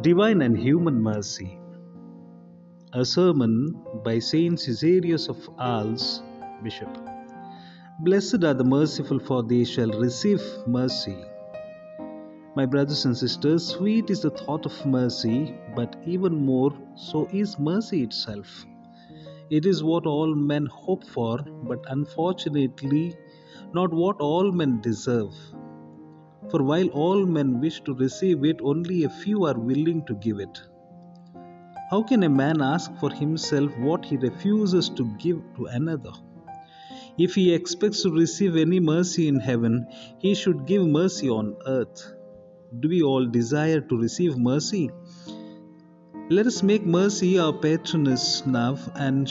Divine and Human Mercy. A sermon by Saint Caesarius of Arles, Bishop. Blessed are the merciful, for they shall receive mercy. My brothers and sisters, sweet is the thought of mercy, but even more so is mercy itself. It is what all men hope for, but unfortunately, not what all men deserve. For while all men wish to receive it, only a few are willing to give it. How can a man ask for himself what he refuses to give to another? If he expects to receive any mercy in heaven, he should give mercy on earth. Do we all desire to receive mercy? Let us make mercy our patroness now, and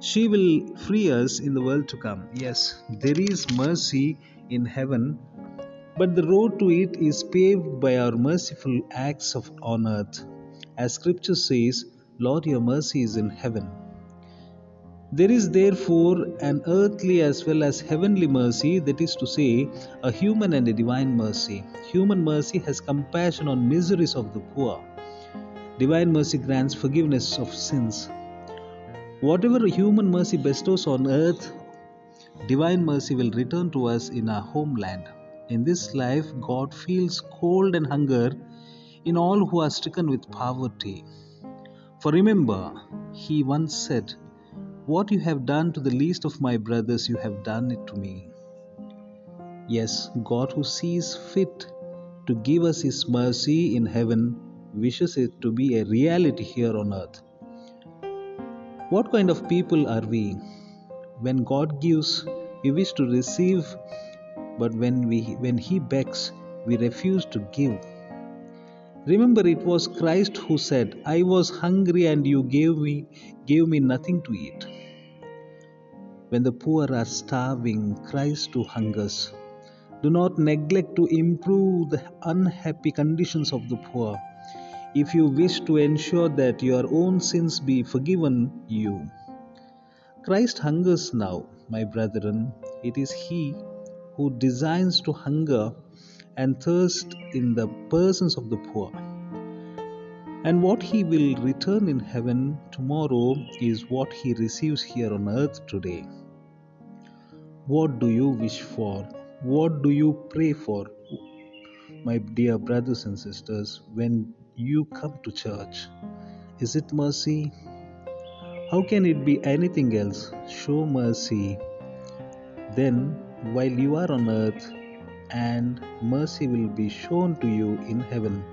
she will free us in the world to come. Yes, there is mercy in heaven but the road to it is paved by our merciful acts of on earth. As scripture says, Lord, your mercy is in heaven. There is therefore an earthly as well as heavenly mercy, that is to say, a human and a divine mercy. Human mercy has compassion on miseries of the poor. Divine mercy grants forgiveness of sins. Whatever human mercy bestows on earth, divine mercy will return to us in our homeland. In this life, God feels cold and hunger in all who are stricken with poverty. For remember, he once said, What you have done to the least of my brothers, you have done it to me. Yes, God, who sees fit to give us his mercy in heaven, wishes it to be a reality here on earth. What kind of people are we? When God gives, we wish to receive but when we when he begs we refuse to give. Remember it was christ who said i was hungry and you gave me gave me nothing to eat. When the poor are starving christ too hungers do not neglect to improve the unhappy conditions of the poor. If you wish to ensure that your own sins be forgiven you. Christ hungers now my brethren. It is he who designs to hunger and thirst in the persons of the poor. And what he will return in heaven tomorrow is what he receives here on earth today. What do you wish for? What do you pray for, my dear brothers and sisters, when you come to church? Is it mercy? How can it be anything else? Show mercy. Then while you are on earth, and mercy will be shown to you in heaven.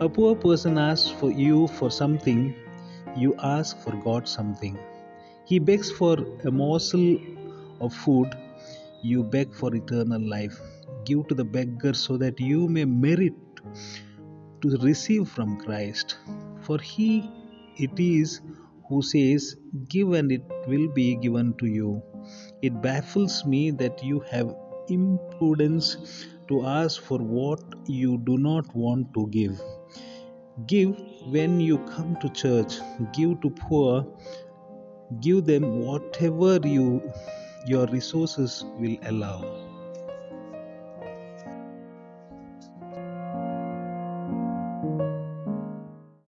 A poor person asks for you for something, you ask for God something. He begs for a morsel of food, you beg for eternal life. Give to the beggar so that you may merit to receive from Christ. For he it is who says, Give and it will be given to you. It baffles me that you have impudence to ask for what you do not want to give. Give when you come to church, give to poor, give them whatever you your resources will allow.